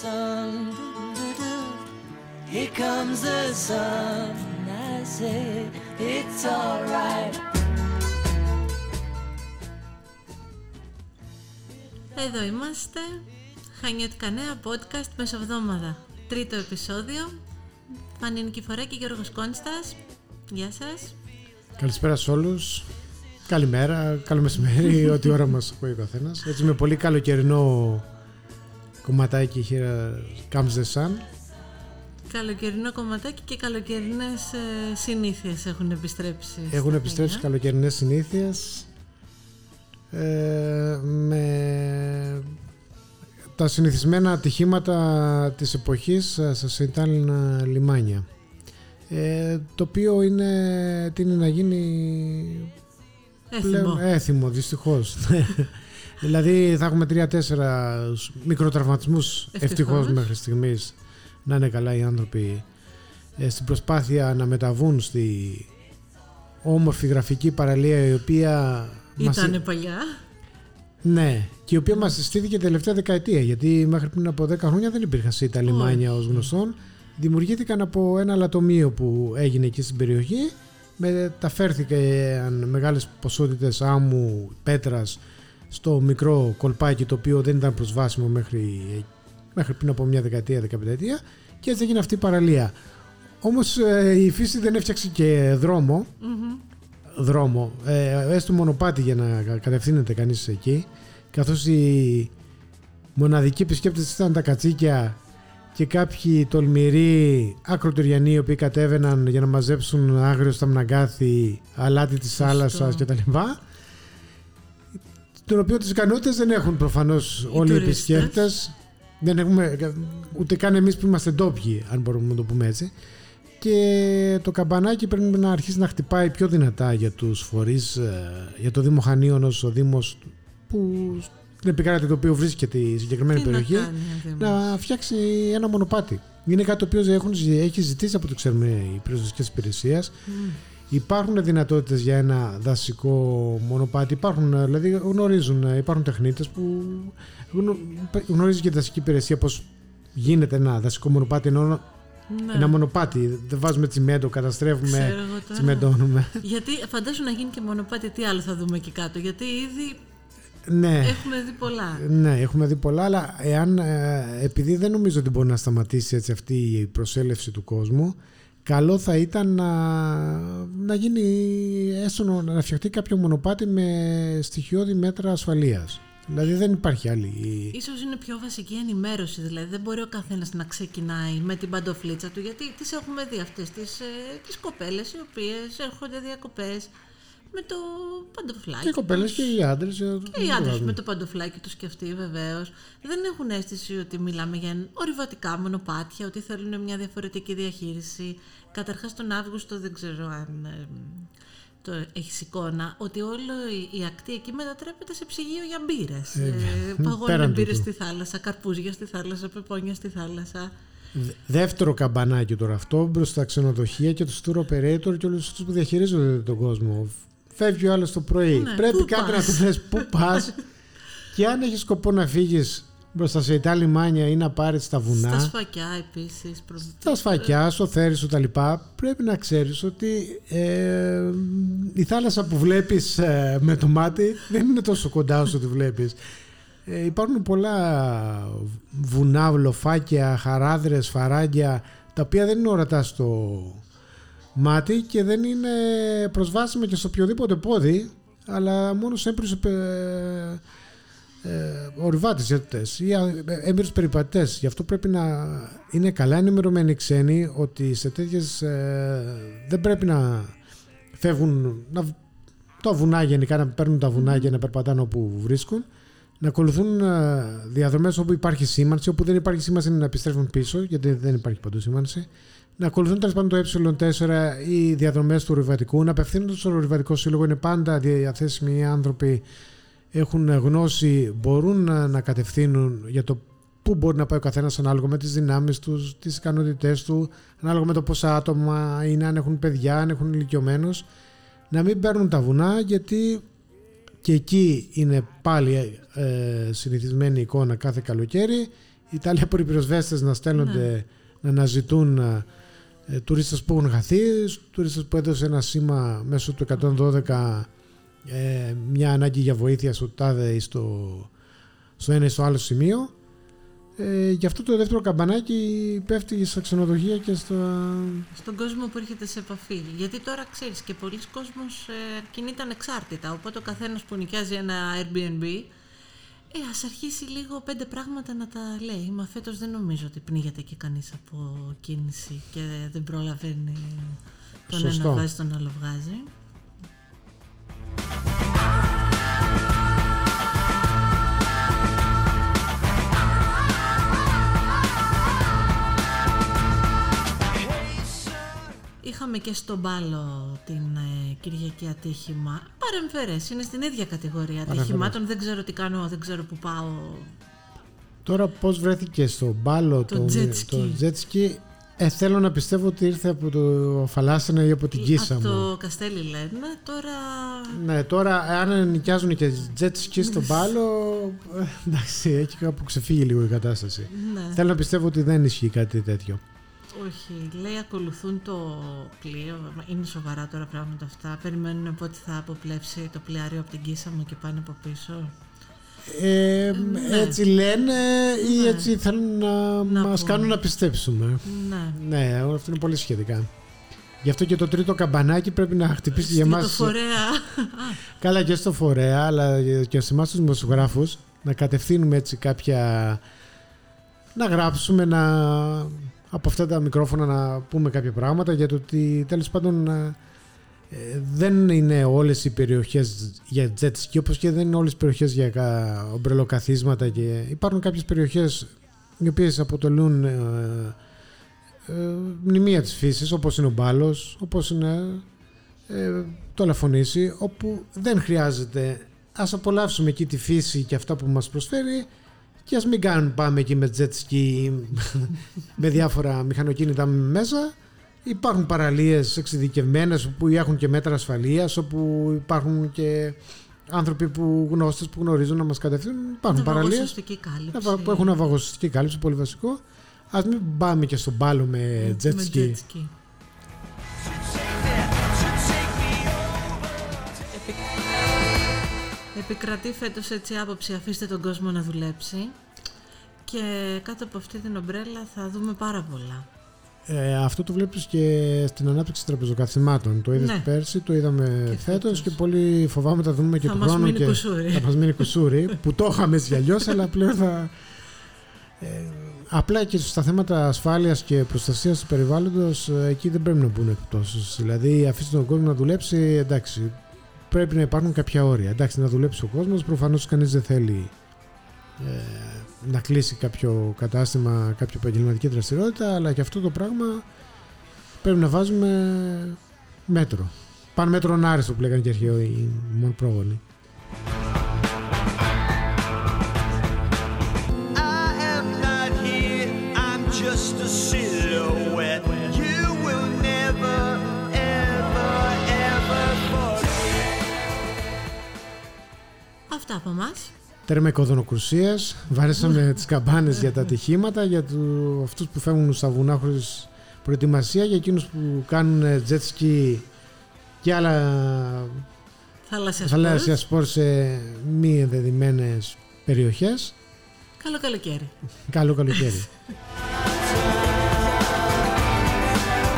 sun. Here comes the sun. I say it's alright. Εδώ είμαστε. Χανιωτικά νέα podcast μεσοβδόμαδα. Τρίτο επεισόδιο. Φάνη Νικηφορέ και Γιώργος Κόνστας. Γεια σας. Καλησπέρα σε όλους. Καλημέρα, καλό μεσημέρι, ό,τι ώρα μας ακούει ο καθένας. Έτσι με πολύ καλοκαιρινό κομματάκι here comes the sun. Καλοκαιρινό κομματάκι και καλοκαιρινές ε, συνήθειες έχουν επιστρέψει. Έχουν επιστρέψει καλοκαιρινές συνήθειες ε, με τα συνηθισμένα ατυχήματα της εποχής ε, στα Σεϊτάλινα λιμάνια. Ε, το οποίο είναι, τι είναι να γίνει έθιμο, πλέον, έθιμο δυστυχώς. δηλαδή θα έχουμε τρία-τέσσερα μικροτραυματισμούς ευτυχώς. μέχρι στιγμής να είναι καλά οι άνθρωποι ε, στην προσπάθεια να μεταβούν στη όμορφη γραφική παραλία η οποία ήταν μας... παλιά. Ναι, και η οποία μας στήθηκε τελευταία δεκαετία γιατί μέχρι πριν από 10 χρόνια δεν υπήρχαν σίτα λιμάνια ως γνωστόν. Δημιουργήθηκαν από ένα λατομείο που έγινε εκεί στην περιοχή. Μεταφέρθηκε μεγάλες ποσότητες άμμου, πέτρας στο μικρό κολπάκι το οποίο δεν ήταν προσβάσιμο μέχρι, μέχρι πριν από μια δεκαετία, δεκαπενταετία και έτσι έγινε αυτή η παραλία. Όμως ε, η φύση δεν έφτιαξε και δρομο δρόμο, ε, έστω μονοπάτι για να κατευθύνεται κανείς εκεί. Καθώς οι μοναδικοί επισκέπτες ήταν τα κατσίκια και κάποιοι τολμηροί ακροτηριανοί οι οποίοι κατέβαιναν για να μαζέψουν άγριο στα μναγκάθι, αλάτι της θάλασσας κτλ. Τον οποίο τις ικανότητες δεν έχουν προφανώς όλοι οι επισκέπτες. Δεν έχουμε ούτε καν εμείς που είμαστε ντόπιοι, αν μπορούμε να το πούμε έτσι. Και το καμπανάκι πρέπει να αρχίσει να χτυπάει πιο δυνατά για τους φορείς, ε, για το Δήμο Χανίων ως ο Δήμος που την επικράτεια το οποίο βρίσκεται η συγκεκριμένη Τι περιοχή να, να, φτιάξει ένα μονοπάτι. Είναι κάτι το οποίος έχουν, έχει ζητήσει από το ξέρουμε οι πυροσβεστικές υπηρεσίες. Mm. Υπάρχουν δυνατότητες για ένα δασικό μονοπάτι; Υπάρχουν, δηλαδή γνωρίζουν, υπάρχουν τεχνίτες που γνωρίζει και η δασική υπηρεσία πώς γίνεται ένα δασικό μονοπάτι ενώ ναι. Ένα μονοπάτι. Δεν βάζουμε τσιμέντο, καταστρέφουμε, τσιμεντώνουμε. Γιατί φαντάζομαι να γίνει και μονοπάτι, τι άλλο θα δούμε εκεί κάτω. Γιατί ήδη ναι. Έχουμε δει πολλά. Ναι, έχουμε δει πολλά, αλλά εάν, ε, επειδή δεν νομίζω ότι μπορεί να σταματήσει έτσι αυτή η προσέλευση του κόσμου, καλό θα ήταν να, να γίνει έστω να φτιαχτεί κάποιο μονοπάτι με στοιχειώδη μέτρα ασφαλείας. Δηλαδή δεν υπάρχει άλλη. Ίσως είναι πιο βασική ενημέρωση, δηλαδή δεν μπορεί ο καθένας να ξεκινάει με την παντοφλίτσα του, γιατί τις έχουμε δει αυτές τις, ε, τις κοπέλες οι οποίες έρχονται διακοπές με το παντοφλάκι. Και οι κοπέλες και οι άντρες. Και οι άντρες με το παντοφλάκι τους και αυτοί βεβαίως. Δεν έχουν αίσθηση ότι μιλάμε για ορειβατικά μονοπάτια, ότι θέλουν μια διαφορετική διαχείριση. Καταρχάς τον Αύγουστο δεν ξέρω αν ε, το έχει εικόνα, ότι όλο η, ακτή εκεί μετατρέπεται σε ψυγείο για μπύρες. Ε, ε, παγώνουν μπύρες στη θάλασσα, καρπούζια στη θάλασσα, πεπόνια στη θάλασσα. Δεύτερο καμπανάκι τώρα αυτό μπροστά στα ξενοδοχεία και τους tour operator και όλους αυτούς που διαχειρίζονται τον κόσμο φεύγει ο άλλος το πρωί. Ναι, Πρέπει κάτι να του λες πού πας. και αν έχεις σκοπό να φύγεις μπροστά σε Ιτά λιμάνια ή να πάρεις τα βουνά. Στα σφακιά επίσης. Στα σφακιά, στο θέρι σου τα λοιπά. Πρέπει να ξέρεις ότι ε, η θάλασσα που βλέπεις ε, με το μάτι δεν είναι τόσο κοντά όσο τη βλέπεις. Ε, υπάρχουν πολλά βουνά, βλοφάκια, χαράδρες, φαράγγια τα οποία δεν είναι ορατά στο, μάτι και δεν είναι προσβάσιμο και σε οποιοδήποτε πόδι αλλά μόνος σε έμπειρους ε, ε, ορειβάτες ή έμπειρους περιπατές. Γι' αυτό πρέπει να είναι καλά ενημερωμένοι ξένοι ότι σε τέτοιες ε, δεν πρέπει να φεύγουν να, τα βουνά γενικά, να παίρνουν τα βουνά και να περπατάνε όπου βρίσκουν να ακολουθούν ε, διαδρομές όπου υπάρχει σήμανση, όπου δεν υπάρχει σήμανση να επιστρέφουν πίσω, γιατί δεν υπάρχει παντού σήμανση να ακολουθούν τέλος πάντων το ε4 οι διαδρομές του ορειβατικού, να απευθύνονται στο ορειβατικό σύλλογο. Είναι πάντα διαθέσιμοι οι άνθρωποι, έχουν γνώση, μπορούν να, να κατευθύνουν για το πού μπορεί να πάει ο καθένας ανάλογα με τις δυνάμεις τους, τις ικανότητές του, ανάλογα με το πόσα άτομα είναι, αν έχουν παιδιά, αν έχουν ηλικιωμένους. Να μην παίρνουν τα βουνά, γιατί και εκεί είναι πάλι ε, συνηθισμένη εικόνα κάθε καλοκαίρι οι ταλέποροι πυροσβέστες να στέλνονται Ναι. να αναζητούν ε, τουρίστες που έχουν χαθεί, τουρίστες που έδωσε ένα σήμα μέσω του 112 ε, μια ανάγκη για βοήθεια στο τάδε ή στο, στο ένα ή στο άλλο σημείο. Ε, γι' αυτό το δεύτερο καμπανάκι πέφτει στα ξενοδοχεία και στα... Στον κόσμο που έρχεται σε επαφή. Γιατί τώρα ξέρεις και πολλοί κόσμος ε, κινείται ανεξάρτητα. Οπότε ο καθένας που νοικιάζει ένα Airbnb ε, ας αρχίσει λίγο πέντε πράγματα να τα λέει. Μα φέτος δεν νομίζω ότι πνίγεται και κανείς από κίνηση και δεν προλαβαίνει τον Σωστό. ένα βγάζει, τον άλλο βγάζει. Είχαμε και στον μπάλο την ε, Κυριακή ατύχημα. Παρεμφερές, είναι στην ίδια κατηγορία ατυχημάτων. Δεν ξέρω τι κάνω, δεν ξέρω που πάω. Τώρα πώς βρέθηκε στο μπάλο Το jet ski. το jet ski, ε, θέλω να πιστεύω ότι ήρθε από το Φαλάσσινα ή από την Κίσα Από μου. το Καστέλι λένε, τώρα... Ναι, τώρα αν νοικιάζουν και jet ski στο μπάλο, ε, εντάξει, έχει κάπου ξεφύγει λίγο η κατάσταση. Ναι, Θέλω να πιστεύω ότι δεν ισχύει κάτι τέτοιο. Όχι. Λέει ακολουθούν το πλοίο. Είναι σοβαρά τώρα πράγματα αυτά. Περιμένουν πότε θα αποπλέψει το πλοιάριο από την Κίσα μου και πάνε από πίσω. Ε, ναι. Έτσι λένε ή Ναι. έτσι θέλουν να, Να μας πούμε. κάνουν να πιστέψουμε. Ναι. Ναι, όλα αυτά είναι πολύ σχετικά. Γι' αυτό και το τρίτο καμπανάκι πρέπει να χτυπήσει για Και μας. το φορέα. Καλά και στο φορέα, αλλά και σε εμάς τους δημοσιογράφους να κατευθύνουμε έτσι κάποια... να γράψουμε, να... από αυτά τα μικρόφωνα να πούμε κάποια πράγματα για το ότι τέλος πάντων ε, δεν είναι όλες οι περιοχές για jet ski όπως και δεν είναι όλες οι περιοχές για κα- ομπρελοκαθίσματα και υπάρχουν κάποιες περιοχές οι οποίες αποτελούν ε, ε, μνημεία της φύσης όπως είναι ο Μπάλος, όπως είναι ε, το Λαφωνήσι όπου δεν χρειάζεται. Ας απολαύσουμε εκεί τη φύση και αυτά που μας προσφέρει και ας μην κάνουν πάμε εκεί με jet ski με διάφορα μηχανοκίνητα μέσα. Υπάρχουν παραλίες εξειδικευμένες που έχουν και μέτρα ασφαλείας όπου υπάρχουν και άνθρωποι που γνώστες που γνωρίζουν να μας κατευθύνουν. Υπάρχουν παραλίες Ναυαγοσωστική κάλυψη. που έχουν αβαγωστική κάλυψη πολύ βασικό. Ας μην πάμε και στον πάλο με jet Με ski. jet ski. Επι- Επικρατεί φέτος έτσι άποψη αφήστε τον κόσμο να δουλέψει και κάτω από αυτή την ομπρέλα θα δούμε πάρα πολλά. Ε, αυτό το βλέπεις και στην ανάπτυξη τραπεζοκαθημάτων. Το είδες Ναι. πέρσι, το είδαμε Και φέτος φέτος. και πολύ φοβάμαι τα δούμε και Θα του μας χρόνου μείνει και κουσούρι. θα μας μείνει κουσούρι που το είχαμε έτσι κι αλλιώς αλλά πλέον θα... Ε, απλά και στα θέματα ασφάλειας και προστασίας του περιβάλλοντος ε, εκεί δεν πρέπει να μπουν εκπτώσεις. Δηλαδή αφήστε τον κόσμο να δουλέψει, εντάξει, πρέπει να υπάρχουν κάποια όρια. Εντάξει, να δουλέψει ο κόσμος, προφανώς κανείς δεν θέλει ε, να κλείσει κάποιο κατάστημα, κάποια επαγγελματική δραστηριότητα, αλλά και αυτό το πράγμα πρέπει να βάζουμε μέτρο. Παν μέτρον άριστο που λέγανε και αρχαίοι οι μόνο πρόγονοι. I am not here, I'm just a Αυτά από εμάς. Τέρμα οικοδονοκρουσίες, βάρεσαμε τις καμπάνες για τα ατυχήματα, για του, αυτούς που φεύγουν στα βουνά χωρίς προετοιμασία, για εκείνους που κάνουν jet ski και άλλα Θαλάσσια θαλάσσια σπορ. σπορ σε μη ενδεδειμένες περιοχές. Καλό καλοκαίρι. Καλό καλοκαίρι.